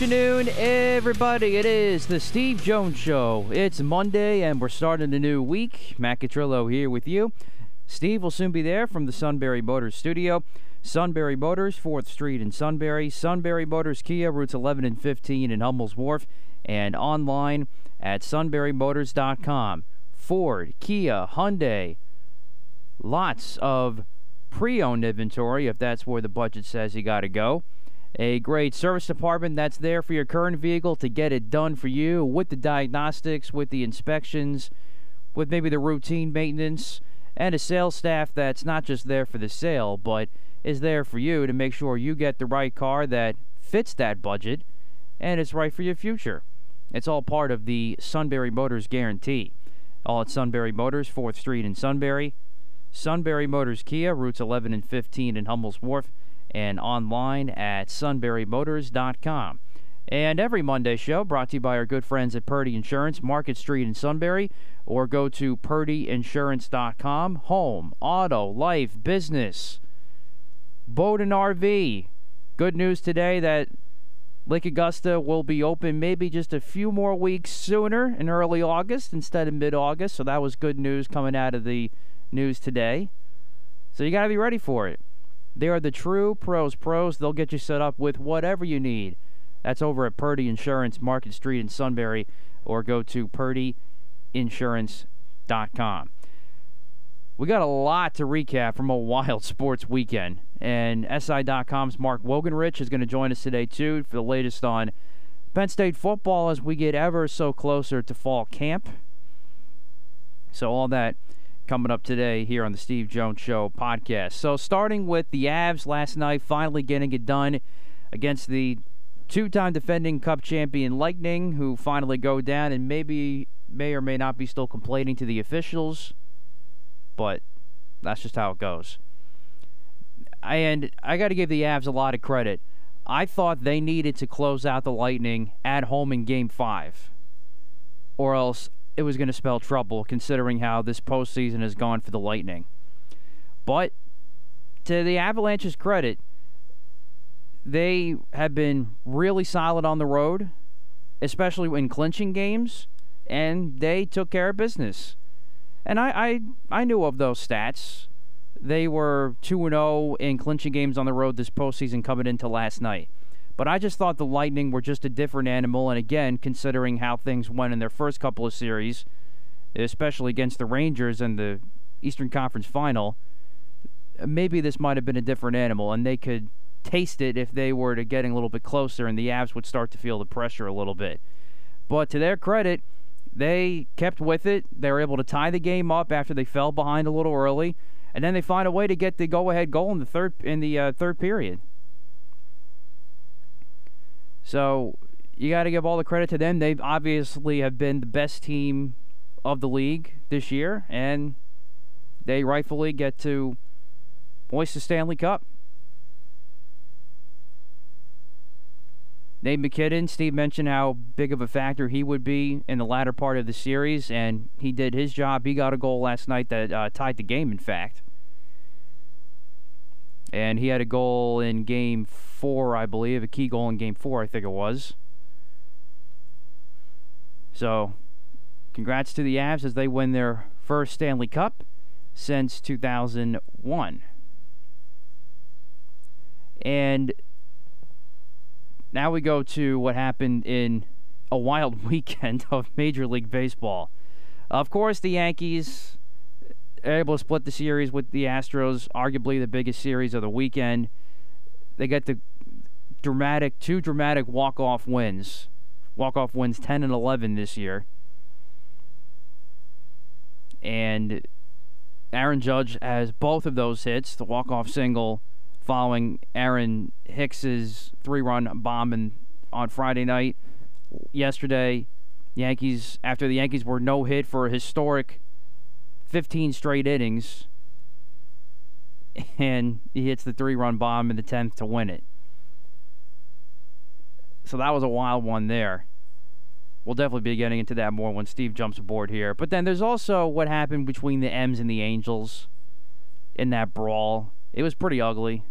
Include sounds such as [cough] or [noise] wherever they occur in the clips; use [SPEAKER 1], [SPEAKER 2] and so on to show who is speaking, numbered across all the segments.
[SPEAKER 1] Afternoon, everybody. It is the Steve Jones Show. It's Monday, and we're starting a new week. Matt Catrillo here with you. Steve will soon be there from the Sunbury Motors studio. Sunbury Motors, 4th Street in Sunbury. Sunbury Motors Kia, routes 11 and 15 in Hummel's Wharf. And online at sunburymotors.com. Ford, Kia, Hyundai. Lots of pre owned inventory if that's where the budget says you got to go a great service department that's there for your current vehicle to get it done for you with the diagnostics, with the inspections, with maybe the routine maintenance, and a sales staff that's not just there for the sale, but is there for you to make sure you get the right car that fits that budget and it's right for your future. It's all part of the Sunbury Motors guarantee. All at Sunbury Motors, 4th Street in Sunbury. Sunbury Motors Kia, routes 11 and 15 in Hummel's Wharf and online at sunburymotors.com. And every Monday show brought to you by our good friends at Purdy Insurance, Market Street in Sunbury, or go to purdyinsurance.com. Home, auto, life, business, boat and RV. Good news today that Lake Augusta will be open maybe just a few more weeks sooner in early August instead of mid August. So that was good news coming out of the news today. So you got to be ready for it. They are the true pros pros. They'll get you set up with whatever you need. That's over at Purdy Insurance, Market Street in Sunbury, or go to purdyinsurance.com. We got a lot to recap from a [laughs] wild sports weekend, and SI.com's Mark Wogenrich is going to join us today, too, for the latest on Penn State football as we get ever so closer to fall camp. So, all that coming up today here on the Steve Jones Show podcast. So, starting with the Avs last night, finally getting it done against the two time defending Cup champion Lightning, who finally go down and maybe may or may not be still complaining to the officials, but that's just how it goes. And I got to give the Avs a lot of credit. I thought they needed to close out the Lightning at home in game five, or else it was going to spell trouble considering how this postseason has gone for the Lightning. But to the Avalanche's credit, they have been really solid on the road, especially in clinching games, and they took care of business. And I, I, I knew of those stats. They were 2 0 in clinching games on the road this postseason coming into last night. But I just thought the Lightning were just a different animal. And again, considering how things went in their first couple of series, especially against the Rangers in the Eastern Conference final, maybe this might have been a different animal. And they could taste it if they were to getting a little bit closer and the Avs would start to feel the pressure a little bit. But to their credit, they kept with it. They were able to tie the game up after they fell behind a little early, and then they find a way to get the go-ahead goal in the third in the uh, third period. So you got to give all the credit to them. They obviously have been the best team of the league this year, and they rightfully get to hoist the Stanley Cup. Nate MacKinnon, Steve mentioned how big of a factor he would be in the latter part of the series, and he did his job. He got a goal last night that uh, tied the game, in fact. And he had a goal in game four, I believe, a key goal in game four, I think it was. So, congrats to the Avs as they win their first Stanley Cup since 2001. And Now we go to what happened in a wild [laughs] weekend of Major League Baseball. Of course, the Yankees able to split the series with the Astros, arguably the biggest series of the weekend. They get the dramatic, two dramatic walk-off wins. Walk-off wins 10 and 11 this year. And Aaron Judge has both of those hits, the walk-off single following Aaron Hicks's three-run bomb on Friday night. Yesterday, Yankees after the Yankees were no hit for a historic 15 straight innings, and he hits the three-run bomb in the 10th to win it. So that was a wild one there. We'll definitely be getting into that more when Steve jumps aboard here. But then there's also what happened between the M's and the Angels in that brawl. It was pretty ugly.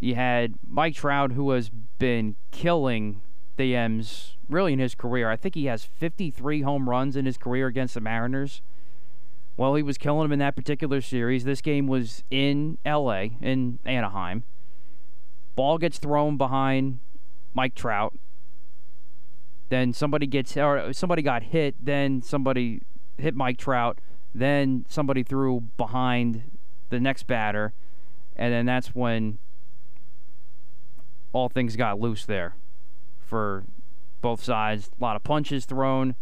[SPEAKER 1] You had Mike Trout, who has been killing the M's really in his career. I think he has 53 home runs in his career against the Mariners. Well, he was killing them in that particular series. This game was in L.A., in Anaheim. Ball gets thrown behind Mike Trout. Then somebody gets or somebody got hit. Then somebody hit Mike Trout. Then somebody threw behind the next batter, and then that's when all things got loose there for both sides. A lot of punches thrown.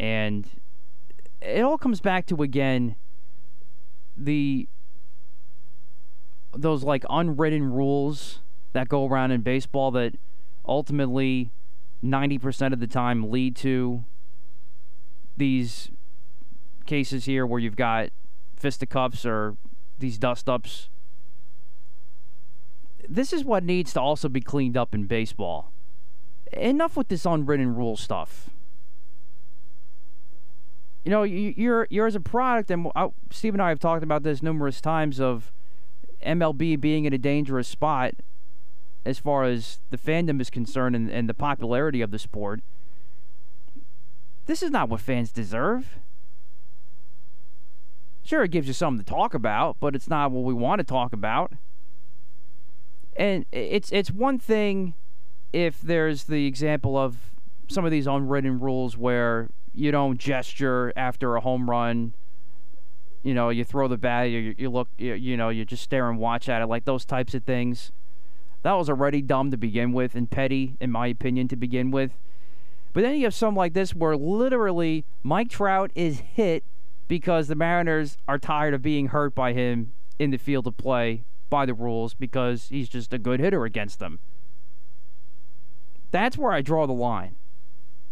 [SPEAKER 1] And it all comes back to again the those like unwritten rules that go around in baseball that ultimately 90% of the time lead to these cases here where you've got fisticuffs or these dust ups this is what needs to also be cleaned up in baseball. Enough with this unwritten rule stuff. You know, you're you're as a product, and Steve and I have talked about this numerous times of MLB being in a dangerous spot as far as the fandom is concerned and, and the popularity of the sport. This is not what fans deserve. Sure, it gives you something to talk about, but it's not what we want to talk about. And it's it's one thing if there's the example of some of these unwritten rules where you don't gesture after a home run. You know, you throw the bat, you, you look, you, you know, you just stare and watch at it, like those types of things. That was already dumb to begin with and petty, in my opinion, to begin with. But then you have something like this where literally Mike Trout is hit because the Mariners are tired of being hurt by him in the field of play by the rules because he's just a good hitter against them. That's where I draw the line.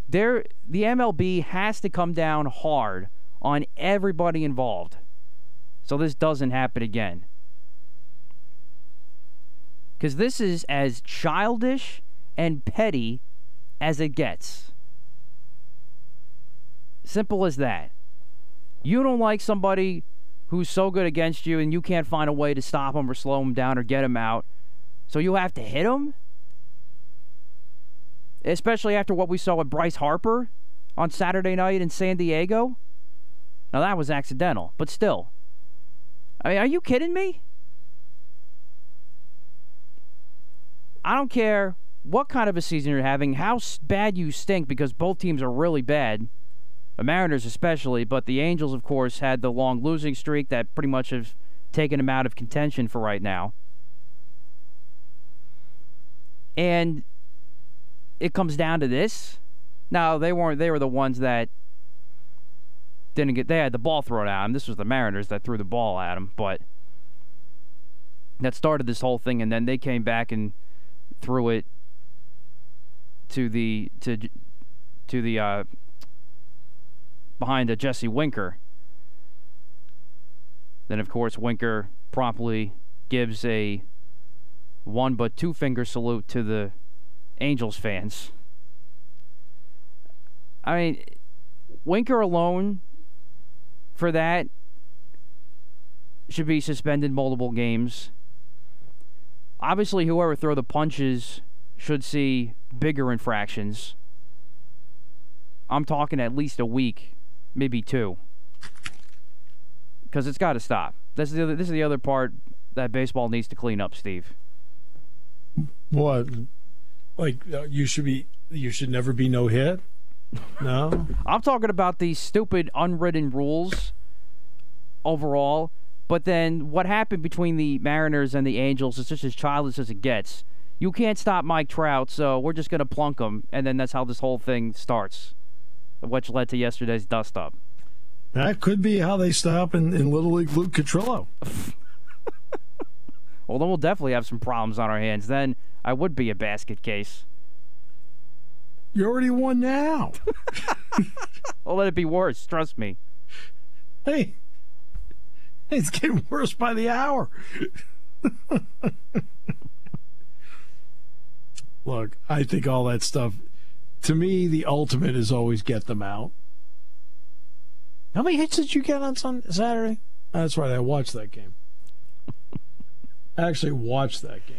[SPEAKER 1] There, the MLB has to come down hard on everybody involved so this doesn't happen again. Because this is as childish and petty as it gets. Simple as that. You don't like somebody who's so good against you and you can't find a way to stop him or slow him down or get him out. So you have to hit him? Especially after what we saw with Bryce Harper on Saturday night in San Diego. Now that was accidental, but still. I mean, are you kidding me? I don't care what kind of a season you're having, how bad you stink because both teams are really bad the Mariners especially, but the Angels, of course, had the long losing streak that pretty much have taken them out of contention for right now. And it comes down to this. Now they weren't they were the ones that didn't get they had the ball thrown at them. This was the Mariners that threw the ball at them, but that started this whole thing and then they came back and threw it to the to to the uh, behind a Jesse Winker. Then, of course, Winker promptly gives a one but two finger salute to the Angels fans. I mean, Winker alone for that should be suspended multiple games. Obviously, whoever throw the punches should see bigger infractions. I'm talking at least a week maybe two, because it's got to stop. This is the other, this is the other part that baseball needs to clean up, Steve.
[SPEAKER 2] What? Like uh, you should be you should never be no hit? No. [laughs]
[SPEAKER 1] I'm talking about these stupid unwritten rules overall. But then what happened between the Mariners and the Angels is just as childish as it gets. You can't stop Mike Trout, so we're just going to plunk him, and then that's how this whole thing starts, which led to yesterday's dust up.
[SPEAKER 2] That could be how they stop in, in Little League Luke Catrillo. [laughs]
[SPEAKER 1] well, then we'll definitely have some problems on our hands. Then I would be a basket case.
[SPEAKER 2] You already won now. [laughs]
[SPEAKER 1] well, let it be worse. Trust me.
[SPEAKER 2] Hey, it's getting worse by the hour. [laughs] Look, I think all that stuff, to me, the ultimate is always get them out. How many hits did you get on Sunday, Saturday? That's right, I watched that game. [laughs] I actually watched that game.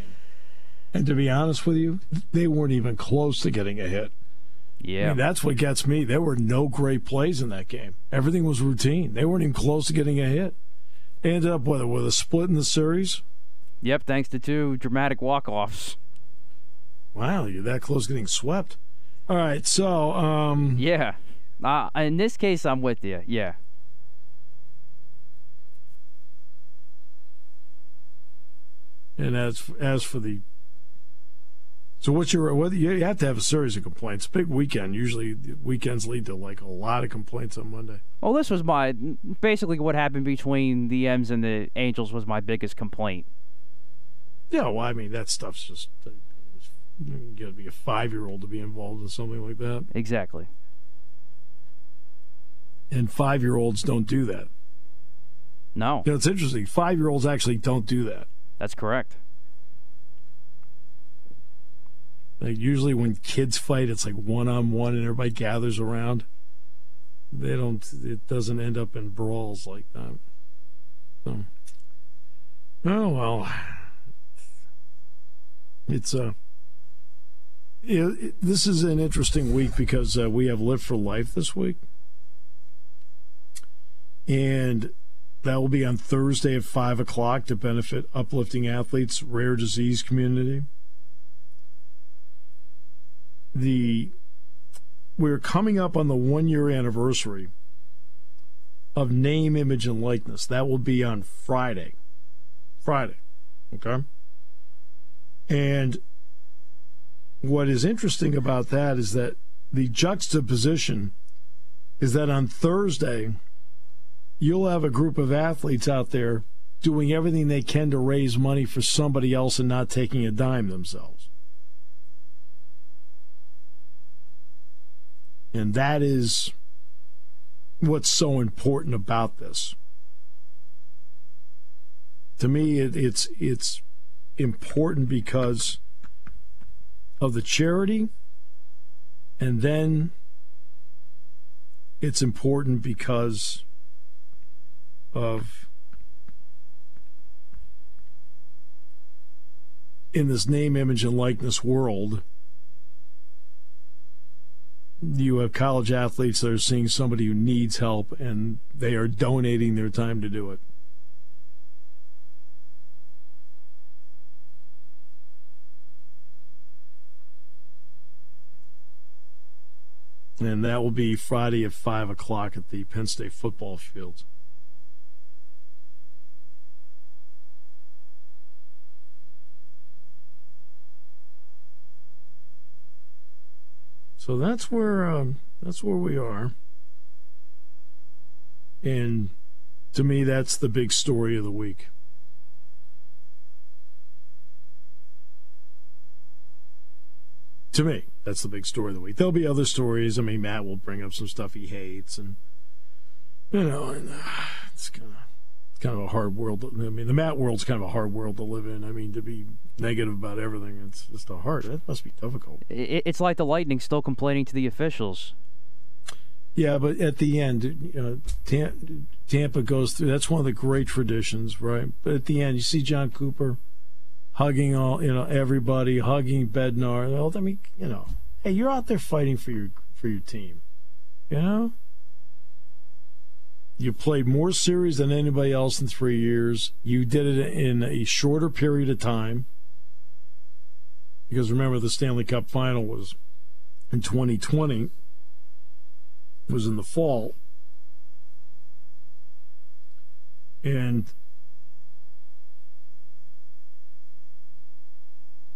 [SPEAKER 2] And to be honest with you, they weren't even close to getting a hit.
[SPEAKER 1] Yeah.
[SPEAKER 2] I mean, that's what gets me. There were no great plays in that game. Everything was routine. They weren't even close to getting a hit. They ended up with, with a split in the series.
[SPEAKER 1] Yep, thanks to two dramatic walk-offs.
[SPEAKER 2] Wow, you're that close getting swept. All right, so um,
[SPEAKER 1] yeah, uh, in this case, I'm with you. Yeah.
[SPEAKER 2] And as as for the so what's your what you have to have a series of complaints. Big weekend. Usually weekends lead to like a lot of complaints on Monday.
[SPEAKER 1] Well, this was my basically what happened between the M's and the Angels was my biggest complaint.
[SPEAKER 2] Yeah, well, I mean that stuff's just you got to be a five year old to be involved in something like that.
[SPEAKER 1] Exactly.
[SPEAKER 2] And five year olds don't do that.
[SPEAKER 1] No.
[SPEAKER 2] You know, it's interesting. Five year olds actually don't do that.
[SPEAKER 1] That's correct.
[SPEAKER 2] Like usually when kids fight, it's like one on one and everybody gathers around. They don't. It doesn't end up in brawls like that. So, oh well. It's a. Uh, this is an interesting week because uh, we have Lift for Life this week. And that will be on Thursday at 5 o'clock to benefit uplifting athletes, rare disease community. The we're coming up on the one year anniversary of name, image, and likeness. That will be on Friday. Friday. Okay. And what is interesting about that is that the juxtaposition is that on Thursday, you'll have a group of athletes out there doing everything they can to raise money for somebody else and not taking a dime themselves. And that is what's so important about this. To me, it, it's it's important because of the charity, and then it's important because of in this name, image, and likeness world, you have college athletes that are seeing somebody who needs help and they are donating their time to do it. And that will be Friday at 5 o'clock at the Penn State football field. So that's where um, that's where we are, and to me, that's the big story of the week. To me, that's the big story of the week. There'll be other stories. I mean, Matt will bring up some stuff he hates, and you know, and uh, it's kind of it's kind of a hard world. I mean, the Matt world's kind of a hard world to live in. I mean, to be negative about everything, it's just a hard. It must be difficult.
[SPEAKER 1] It's like the Lightning still complaining to the officials.
[SPEAKER 2] Yeah, but at the end, you know, Tampa goes through. That's one of the great traditions, right? But at the end, you see Jon Cooper hugging all, you know, everybody, hugging Bednar. Well, I mean, you know, hey, you're out there fighting for your for your team, you know. You played more series than anybody else in three years. You did it in a shorter period of time. Because remember, the Stanley Cup final was in 2020, was in the fall. And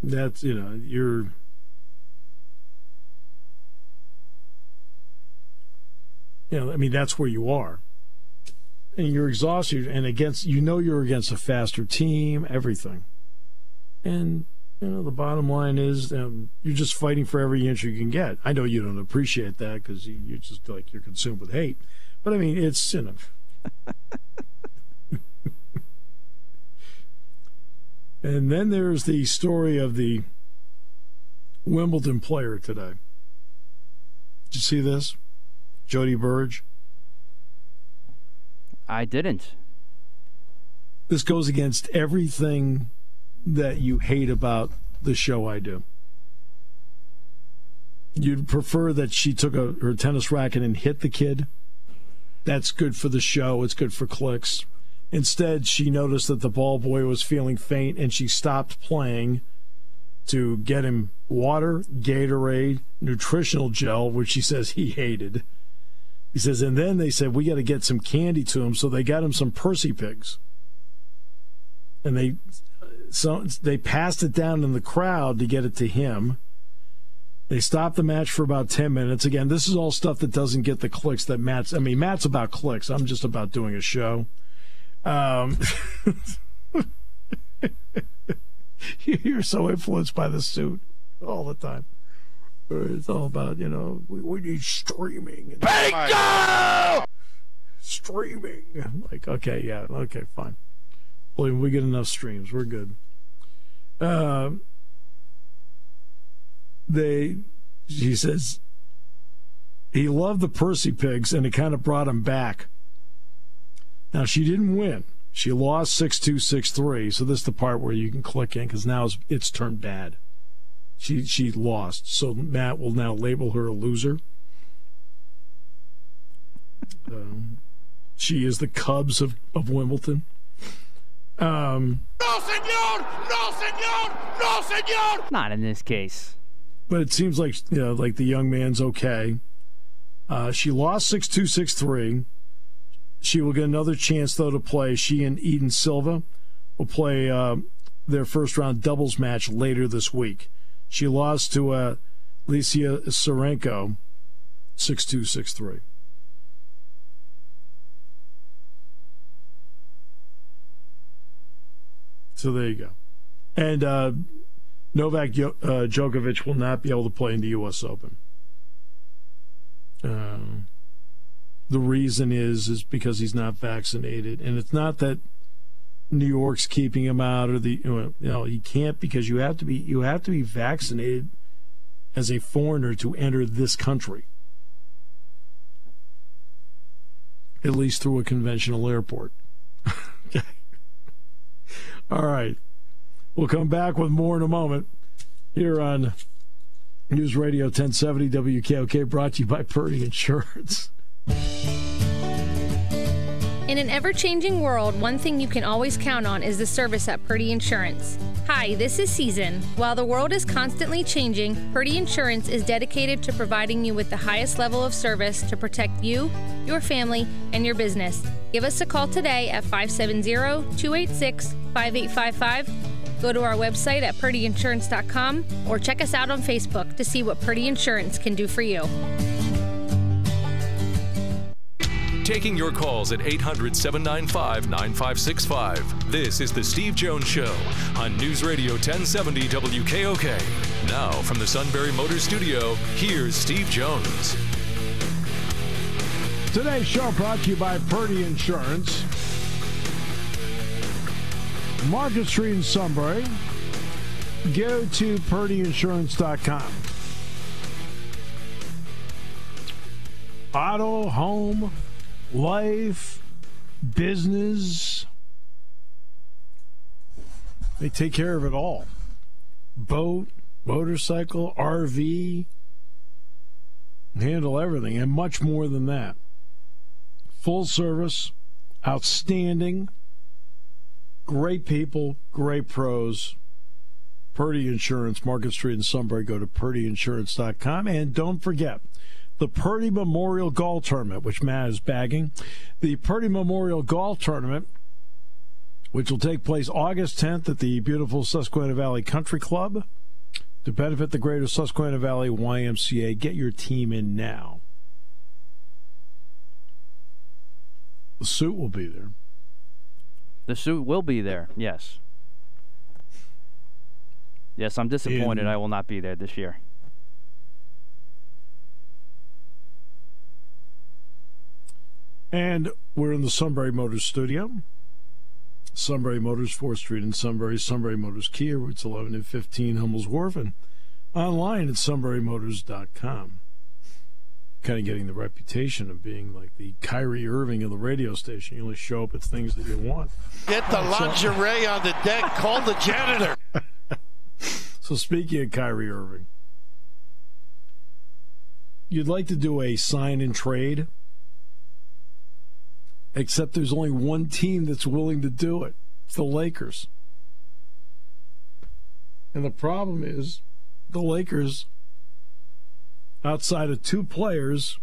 [SPEAKER 2] that's, you know, you're. You know, I mean, that's where you are. And you're exhausted and against you know you're against a faster team everything. And you know the bottom line is um, you're just fighting for every inch you can get. I know you don't appreciate that because you, you're just like you're consumed with hate. But i mean it's you know and then there's the story of the wimbledon player today did you see this Jodie Burrage
[SPEAKER 1] I didn't.
[SPEAKER 2] This goes against everything that you hate about the show I do. You'd prefer that she took a, her tennis racket and hit the kid. That's good for the show. It's good for clicks. Instead, she noticed that the ball boy was feeling faint and she stopped playing to get him water, Gatorade, nutritional gel, which she says he hated he says, and then they said, we got to get some candy to him. So they got him some Percy pigs. And they so they passed it down in the crowd to get it to him. They stopped the match for about 10 minutes. Again, this is all stuff that doesn't get the clicks that Matt's. I mean, Matt's about clicks. I'm just about doing a show. Um, [laughs] you're so influenced by the suit all the time. It's all about, you know, we, we need streaming. Bingo! Streaming. Like, okay, yeah, okay, fine. Well, we get enough streams. We're good. Uh, they, he says, he loved the Percy pigs and it kind of brought him back. Now, she didn't win. She lost 6 2 6 3. So, this is the part where you can click in because now it's, it's turned bad she she lost. So Matt will now label her a loser. Um, she is the Cubs of, of Wimbledon. Um,
[SPEAKER 3] no, senor! No, senor! No, senor!
[SPEAKER 1] Not in this case.
[SPEAKER 2] But it seems like you know, like the young man's okay. Uh, she lost six two six three. She will get another chance though to play. She and Eden Silva will play uh, their first round doubles match later this week. She lost to uh, Lesia Tsurenko, 6263. So there you go. And uh, Novak uh, Djokovic will not be able to play in the U.S. Open. Uh, the reason is is because he's not vaccinated, and it's not that New York's keeping him out, or the you know he can't because you have to be you have to be vaccinated as a foreigner to enter this country, at least through a conventional airport. [laughs] All right, we'll come back with more in a moment here on News Radio 1070 WKOK, brought to you by Purdy Insurance. [laughs]
[SPEAKER 4] In an ever changing world, one thing you can always count on is the service at Purdy Insurance. Hi, this is Season. While the world is constantly changing, Purdy Insurance is dedicated to providing you with the highest level of service to protect you, your family, and your business. Give us a call today at 570 286 5855. Go to our website at purdyinsurance.com or check us out on Facebook to see what Purdy Insurance can do for you
[SPEAKER 5] taking your calls at 800 795 9565. This is The Steve Jones Show on News Radio 1070 WKOK. Now, from the Sunbury Motor Studio, here's Steve Jones.
[SPEAKER 2] Today's show brought to you by Purdy Insurance. Market Street in Sunbury. Go to purdyinsurance.com. Auto, home, life, business. They take care of it all boat, motorcycle, RV, handle everything, and much more than that. full service, outstanding, great people, great pros. Purdy Insurance, Market Street in Sunbury. Go to purdyinsurance.com. And don't forget the Purdy Memorial Golf Tournament, which Matt is bagging. The Purdy Memorial Golf Tournament, which will take place August 10th at the beautiful Susquehanna Valley Country Club to benefit the greater Susquehanna Valley YMCA. Get your team in now. The suit will be there.
[SPEAKER 1] The suit will be there, yes. Yes, I'm disappointed
[SPEAKER 2] In-
[SPEAKER 1] I will not be there this year.
[SPEAKER 2] And we're in the Sunbury Motors studio. Sunbury Motors, 4th Street in Sunbury. Sunbury Motors Kia, routes 11 and 15, Hummel's Wharf, and online at sunburymotors.com. Kind of getting the reputation of being like the Kyrie Irving of the radio station. You only show up at things that you want.
[SPEAKER 3] Get the lingerie on the deck. Call the janitor. [laughs]
[SPEAKER 2] So speaking of Kyrie Irving, you'd like to do a sign and trade, except there's only one team that's willing to do it. It's the Lakers. And the problem is the Lakers, outside of two players,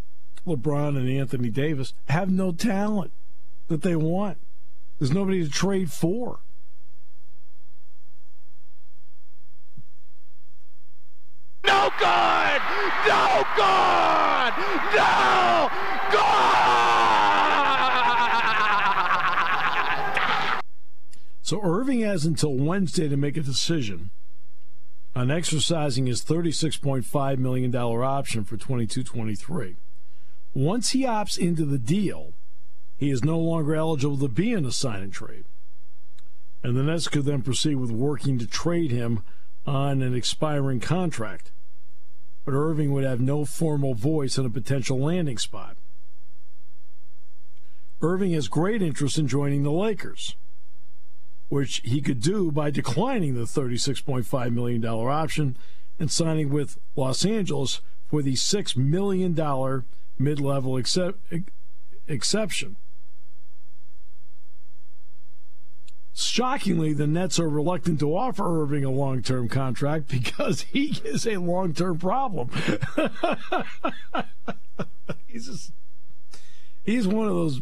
[SPEAKER 2] LeBron and Anthony Davis, have no talent that they want. There's nobody to trade for.
[SPEAKER 3] No good! No good! No good!
[SPEAKER 2] So Irving has until Wednesday to make a decision on exercising his $36.5 million option for 22 23. Once he opts into the deal, he is no longer eligible to be in a sign and trade. And the Nets could then proceed with working to trade him on an expiring contract. But Irving would have no formal voice in a potential landing spot. Irving has great interest in joining the Lakers which he could do by declining the $36.5 million option and signing with Los Angeles for the $6 million mid level excep- exception. Shockingly, the Nets are reluctant to offer Irving a long term contract [laughs] because he is a long term problem. [laughs] he's, just, he's one of those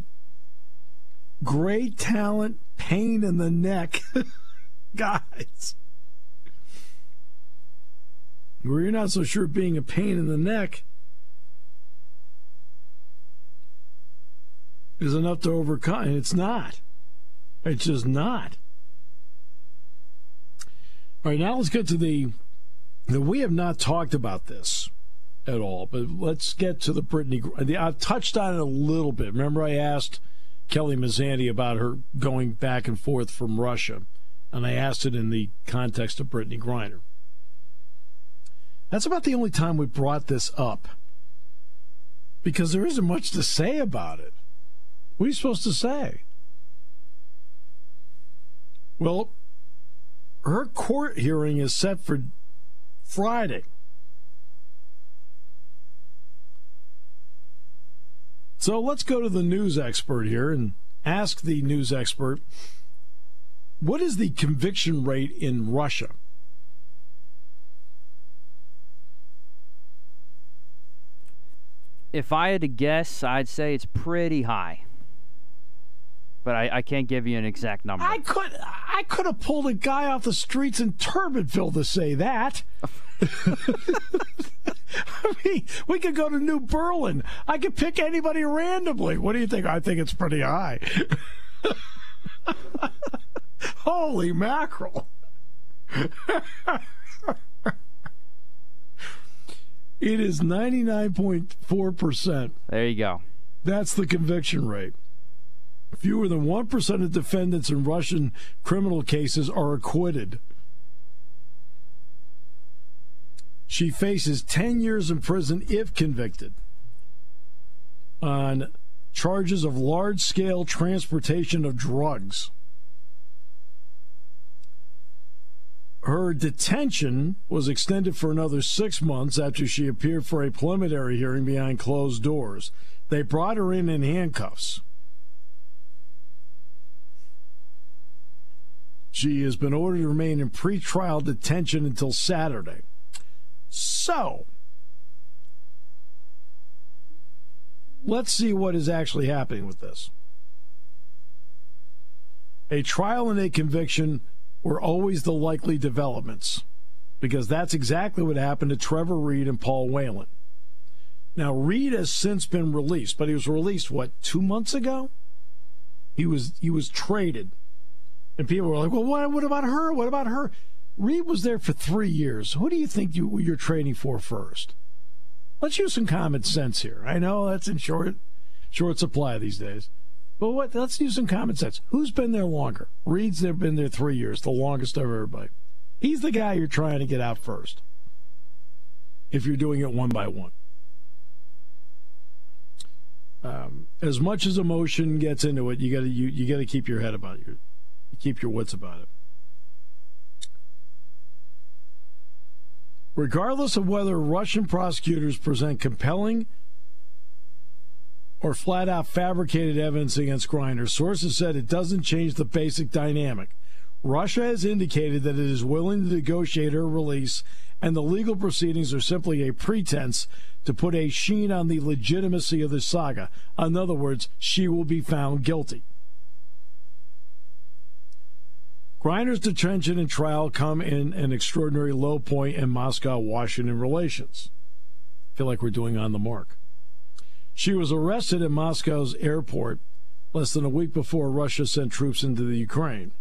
[SPEAKER 2] great talent, pain in the neck [laughs] guys. Where you're not so sure being a pain in the neck is enough to overcome. And it's not. It's just not. All right, now let's get to the. the we have not talked about this at all, but let's get to the Brittney. I've touched on it a little bit. Remember, I asked Kelly Mazzanti about her going back and forth from Russia, and I asked it in the context of Brittney Griner. That's about the only time we brought this up because there isn't much to say about it. What are you supposed to say? Well, her court hearing is set for Friday. So let's go to the news expert here and ask the news expert what is the conviction rate in Russia?
[SPEAKER 1] If I had to guess, I'd say it's pretty high. But I, I can't give you an exact number.
[SPEAKER 2] I could I could have pulled a guy off the streets in Turbotville to say that. [laughs] [laughs] I mean, we could go to New Berlin. I could pick anybody randomly. What do you think? I think it's pretty high. [laughs] Holy mackerel. [laughs] it is 99.4%.
[SPEAKER 1] there you go.
[SPEAKER 2] That's the conviction rate. Fewer than 1% of defendants in Russian criminal cases are acquitted. She faces 10 years in prison if convicted on charges of large scale transportation of drugs. Her detention was extended for another six months after she appeared for a preliminary hearing behind closed doors. They brought her in in handcuffs. She has been ordered to remain in pretrial detention until Saturday. So, let's see what is actually happening with this. A trial and a conviction were always the likely developments because that's exactly what happened to Trevor Reed and Paul Whelan. Now, Reed has since been released, but he was released, what, two months ago? He was he was traded. And people were like, well, what, what about her? What about her? Reed was there for three years. Who do you think you, you're trading for first? Let's use some common sense here. I know that's in short short supply these days. But what? Let's use some common sense. Who's been there longer? Reed's there been there three years, the longest of everybody. He's the guy you're trying to get out first. If you're doing it one by one. Um, as much as emotion gets into it, you got to you, you got to keep your head about it. keep your wits about it. Regardless of whether Russian prosecutors present compelling or flat out fabricated evidence against Griner, sources said it doesn't change the basic dynamic. Russia has indicated that it is willing to negotiate her release, and the legal proceedings are simply a pretense to put a sheen on the legitimacy of the saga. In other words, she will be found guilty. Griner's detention and trial come in an extraordinary low point in Moscow Washington relations. I feel like we're doing on the mark. She was arrested in Moscow's airport less than a week before Russia sent troops into the Ukraine.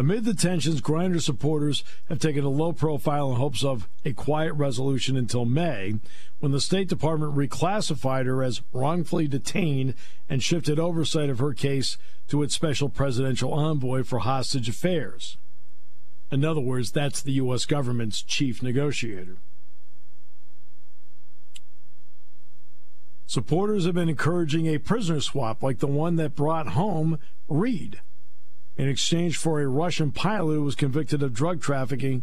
[SPEAKER 2] Amid the tensions, Griner supporters have taken a low profile in hopes of a quiet resolution until May, when the State Department reclassified her as wrongfully detained and shifted oversight of her case to its special presidential envoy for hostage affairs. In other words, that's the U.S. government's chief negotiator. Supporters have been encouraging a prisoner swap like the one that brought home Reed in exchange for a Russian pilot who was convicted of drug trafficking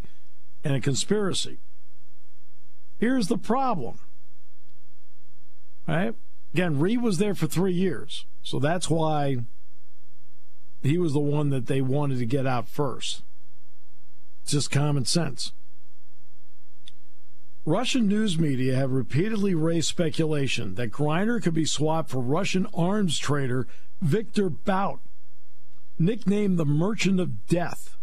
[SPEAKER 2] and a conspiracy. Here's the problem. Right? Again, Reed was there for three years. So that's why he was the one that they wanted to get out first. It's just common sense. Russian news media have repeatedly raised speculation that Griner could be swapped for Russian arms trader Viktor Bout nicknamed the Merchant of Death,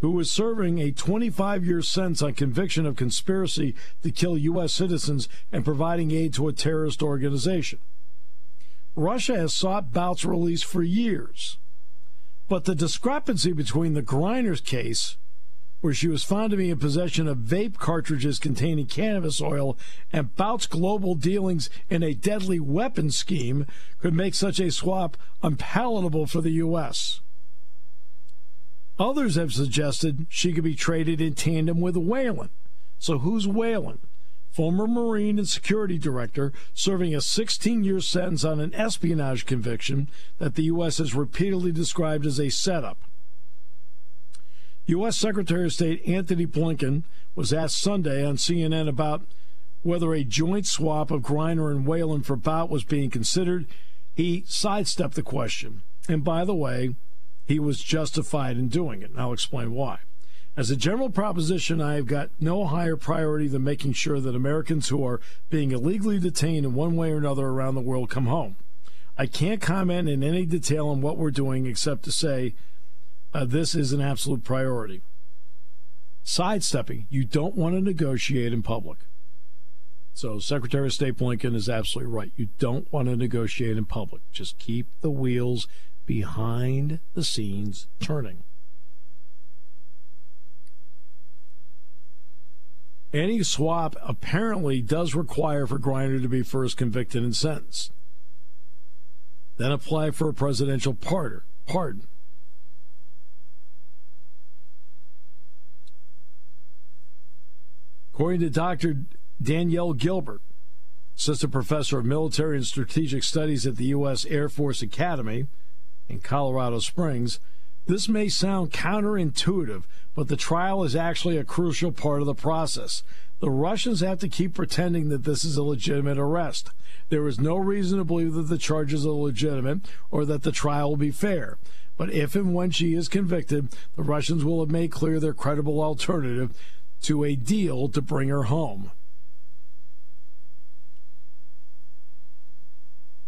[SPEAKER 2] who was serving a 25 year sentence on conviction of conspiracy to kill U.S. citizens and providing aid to a terrorist organization. Russia has sought Bout's release for years. But the discrepancy between the Griner's case where she was found to be in possession of vape cartridges containing cannabis oil and Bout's global dealings in a deadly weapon scheme could make such a swap unpalatable for the U.S. Others have suggested she could be traded in tandem with Whelan. So who's Whelan? Former Marine and Security Director, serving a 16 year sentence on an espionage conviction that the U.S. has repeatedly described as a setup. U.S. Secretary of State Antony Blinken was asked Sunday on CNN about whether a joint swap of Griner and Whelan for Bout was being considered. He sidestepped the question. And by the way, he was justified in doing it. And I'll explain why. As a general proposition, I have got no higher priority than making sure that Americans who are being illegally detained in one way or another around the world come home. I can't comment in any detail on what we're doing except to say uh, this is an absolute priority. Sidestepping, you don't want to negotiate in public. So, Secretary of State Blinken is absolutely right. You don't want to negotiate in public. Just keep the wheels behind the scenes turning. Any swap apparently does require for Griner to be first convicted and sentenced. Then apply for a presidential pardon. According to Dr. Danielle Gilbert, assistant professor of military and strategic studies at the U.S. Air Force Academy in Colorado Springs, This may sound counterintuitive, but the trial is actually a crucial part of the process. The Russians have to keep pretending that this is a legitimate arrest. There is no reason to believe that the charges are legitimate or that the trial will be fair. But if and when she is convicted, the Russians will have made clear their credible alternative to a deal to bring her home.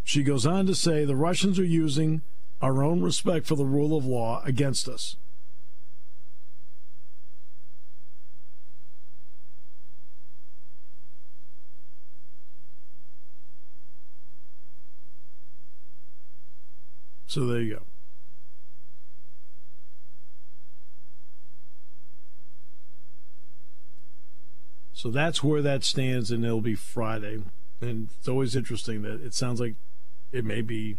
[SPEAKER 2] She goes on to say the Russians are using our own respect for the rule of law against us. So there you go. So that's where that stands, and it'll be Friday. And it's always interesting that it sounds like it may be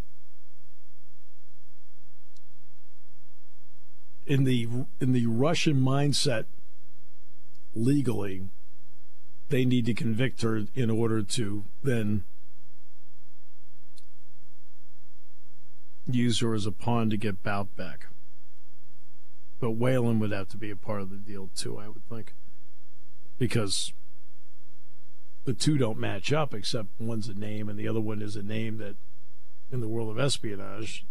[SPEAKER 2] in the in the Russian mindset legally they need to convict her in order to then use her as a pawn to get Bout back. But Whelan would have to be a part of the deal too, I would think. Because the two don't match up except one's a name and the other one is a name that in the world of espionage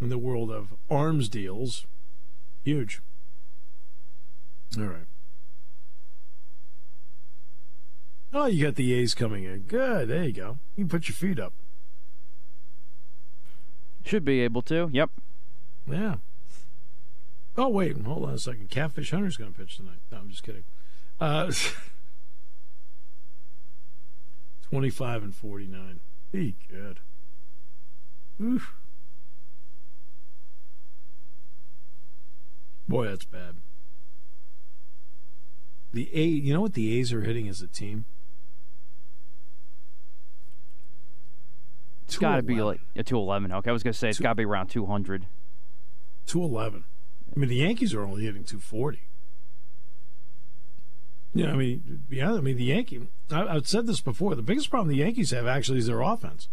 [SPEAKER 2] in the world of arms deals huge. All right. Oh you got the a's coming in. Good. There you go. You can put your feet up.
[SPEAKER 1] Should be able to. Yep.
[SPEAKER 2] yeah. Oh wait. Hold on a second. Catfish hunter's going to pitch tonight. No i'm just kidding uh [laughs] 25 and 49 be good Oof. Boy, that's bad. The A, you know what the A's are hitting as a team?
[SPEAKER 1] It's got to be like a 211. Okay, I was going to say it's got to be around 200.
[SPEAKER 2] 211. I mean, the Yankees are only hitting 240. Yeah, I mean, yeah, I mean, the Yankee. I, I've said this before. The biggest problem the Yankees have actually is their offense.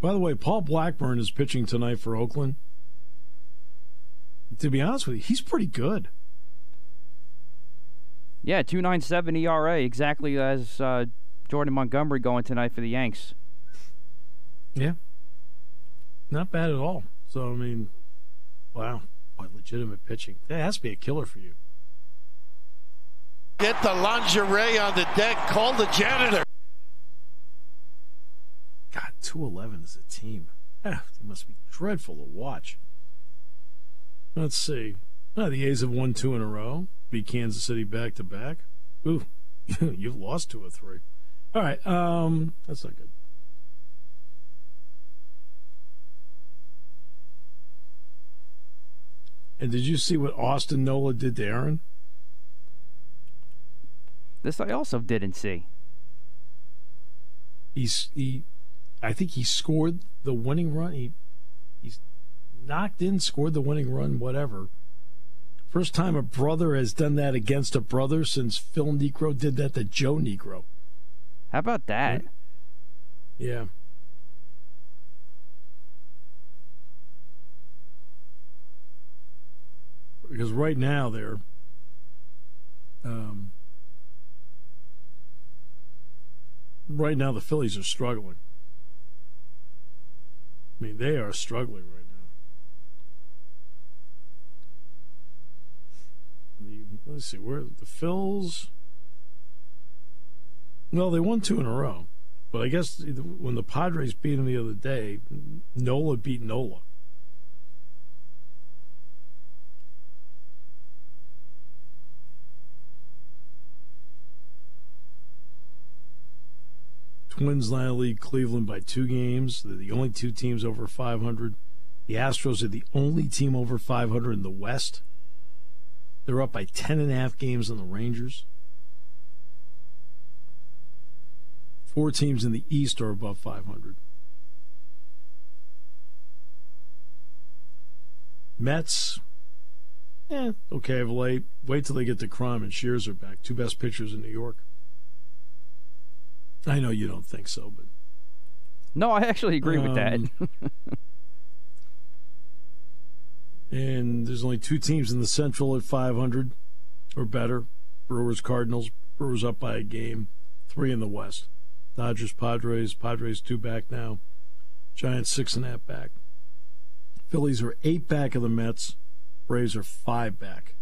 [SPEAKER 2] By the way, Paul Blackburn is pitching tonight for Oakland. To be honest with you, he's pretty good.
[SPEAKER 1] Yeah, 297 ERA, exactly as uh, Jordan Montgomery going tonight for the Yanks.
[SPEAKER 2] Yeah. Not bad at all. So, I mean, wow. What legitimate pitching. That has to be a killer for you.
[SPEAKER 3] Get the lingerie on the deck. Call the janitor.
[SPEAKER 2] God, 211 is a team. Ah, they must be dreadful to watch. Let's see. Ah, the A's have won two in a row. Beat Kansas City back to back. Ooh, [laughs] you've lost two or three. All right, um, that's not good. And did you see what Austin Nola did to Aaron?
[SPEAKER 1] This I also didn't see.
[SPEAKER 2] He's he, I think he scored the winning run. He he's knocked in, scored the winning run, whatever. First time a brother has done that against a brother since Phil Niekro did that to Joe Niekro.
[SPEAKER 1] How about that?
[SPEAKER 2] Yeah. Because right now they're um, right now the Phillies are struggling. I mean, they are struggling right now. The, let's see, where the Phils. Well, they won two in a row, but I guess when the Padres beat them the other day, Nola beat Nola. Twins now lead Cleveland by two games. They're the only two teams over 500. The Astros are the only team over 500 in the West. They're up by 10 and a half games on the Rangers. Four teams in the East are above 500. Mets, eh, okay of late. Wait till they get deGrom and Scherzer back. Two best pitchers in New York. I know you don't think so, but
[SPEAKER 1] No, I actually agree with that.
[SPEAKER 2] Um, [laughs] And there's only two teams in the Central at 500 or better Brewers, Cardinals. Brewers up by a game. Three in the West. Dodgers, Padres. Padres two back now. Giants six and a half back. Phillies are eight back of the Mets. Braves are five back.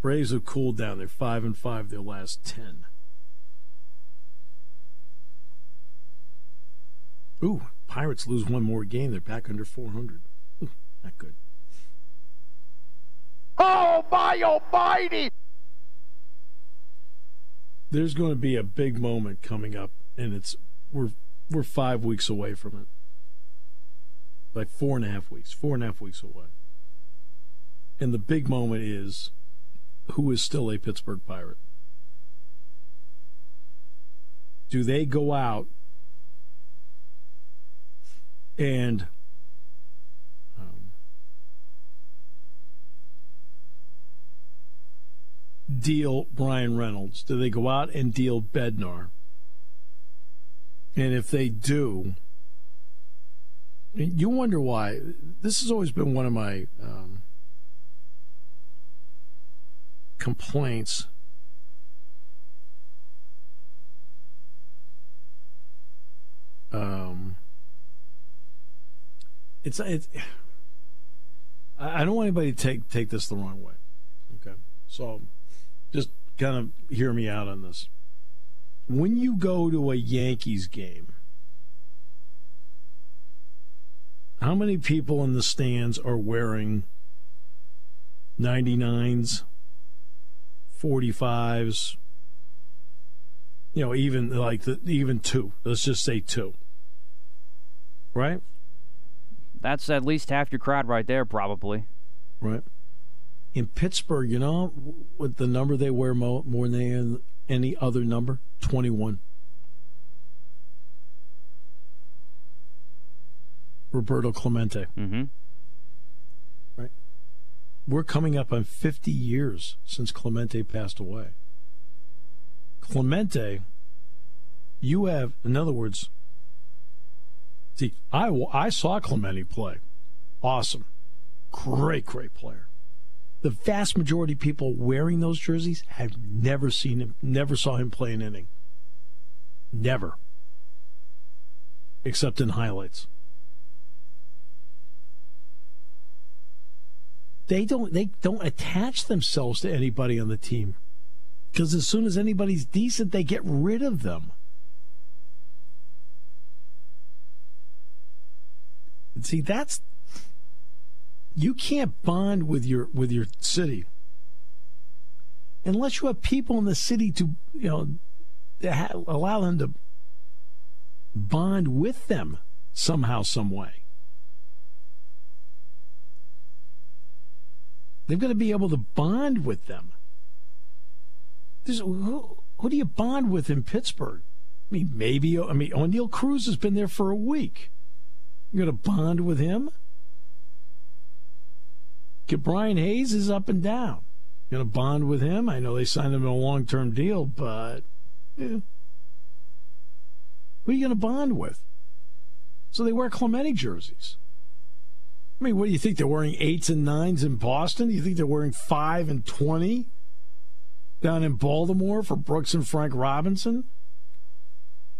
[SPEAKER 2] Braves have cooled down. They're five and five their last ten. Ooh, Pirates lose one more game. They're back under 400. Ooh, not good.
[SPEAKER 3] Oh my almighty!
[SPEAKER 2] There's going to be a big moment coming up, and it's we're we're five weeks away from it. Like four and a half weeks, four and a half weeks away. And the big moment is who is still a Pittsburgh Pirate? Do they go out and um, deal Bryan Reynolds? Do they go out and deal Bednar? And if they do, you wonder why. This has always been one of my um, complaints. Um, it's it's. I don't want anybody to take take this the wrong way. Okay, so just kind of hear me out on this. When you go to a Yankees game, how many people in the stands are wearing 99s, 45s, you know, even like the even two. Let's just say two. Right?
[SPEAKER 1] That's at least half your crowd right there, probably.
[SPEAKER 2] Right. In Pittsburgh, you know what the number they wear more, more than any other number? 21. Roberto Clemente.
[SPEAKER 1] Mm-hmm.
[SPEAKER 2] Right. We're coming up on 50 years since Clemente passed away. Clemente, you have, in other words, see, I, I saw Clemente play. Awesome. Great, great player. The vast majority of people wearing those jerseys have never seen him, never saw him play an inning. Never. Except in highlights. They don't they don't attach themselves to anybody on the team. Because as soon as anybody's decent, they get rid of them. See, that's you can't bond with your with your city unless you have people in the city to you know ha- allow them to bond with them somehow some way. They've got to be able to bond with them. Who, who do you bond with in pittsburgh? I mean maybe i mean oneil cruz has been there for a week you're going to bond with him Brian Hayes is up and down. You're Going to bond with him. I know they signed him in a long term deal, but who are you going to bond with? So they wear Clemente jerseys. I mean, what do you think? They're wearing eights and nines in Boston? Do you think they're wearing five and 20 down in Baltimore for Brooks and Frank Robinson?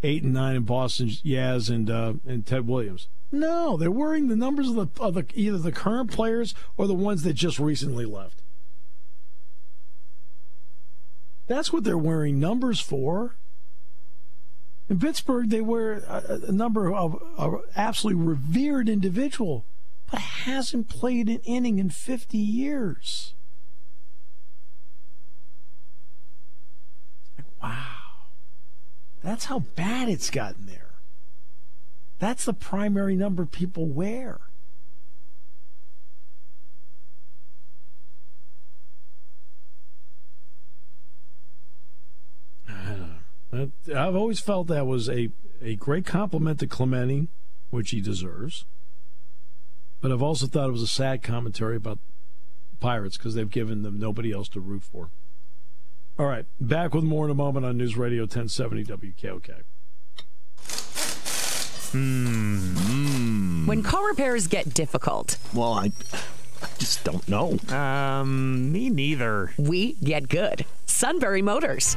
[SPEAKER 2] Eight and nine in Boston, Yaz and, uh, and Ted Williams. No, they're wearing the numbers of the, of the either the current players or the ones that just recently left. That's what they're wearing numbers for. In Pittsburgh, they wear a, a number of an absolutely revered individual, but hasn't played an inning in 50 years. Like, wow. That's how bad it's gotten there. That's the primary number people wear. Uh, I've always felt that was a, a great compliment to Clemente, which he deserves. But I've also thought it was a sad commentary about Pirates because they've given them nobody else to root for. All right, back with more in a moment on News Radio 1070 WKOK.
[SPEAKER 6] Mm.
[SPEAKER 7] When car repairs get difficult.
[SPEAKER 6] Well, I, I
[SPEAKER 2] just don't know.
[SPEAKER 6] Um, me neither.
[SPEAKER 7] We get good. Sunbury Motors.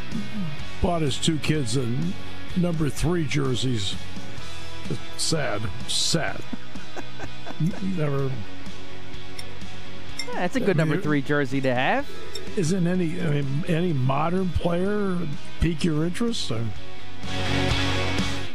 [SPEAKER 2] bought his two kids a number three jerseys. It's sad, sad. [laughs] Never
[SPEAKER 1] Yeah, that's a good number three jersey to have.
[SPEAKER 2] isn't any I mean, any modern player pique your interest? Or?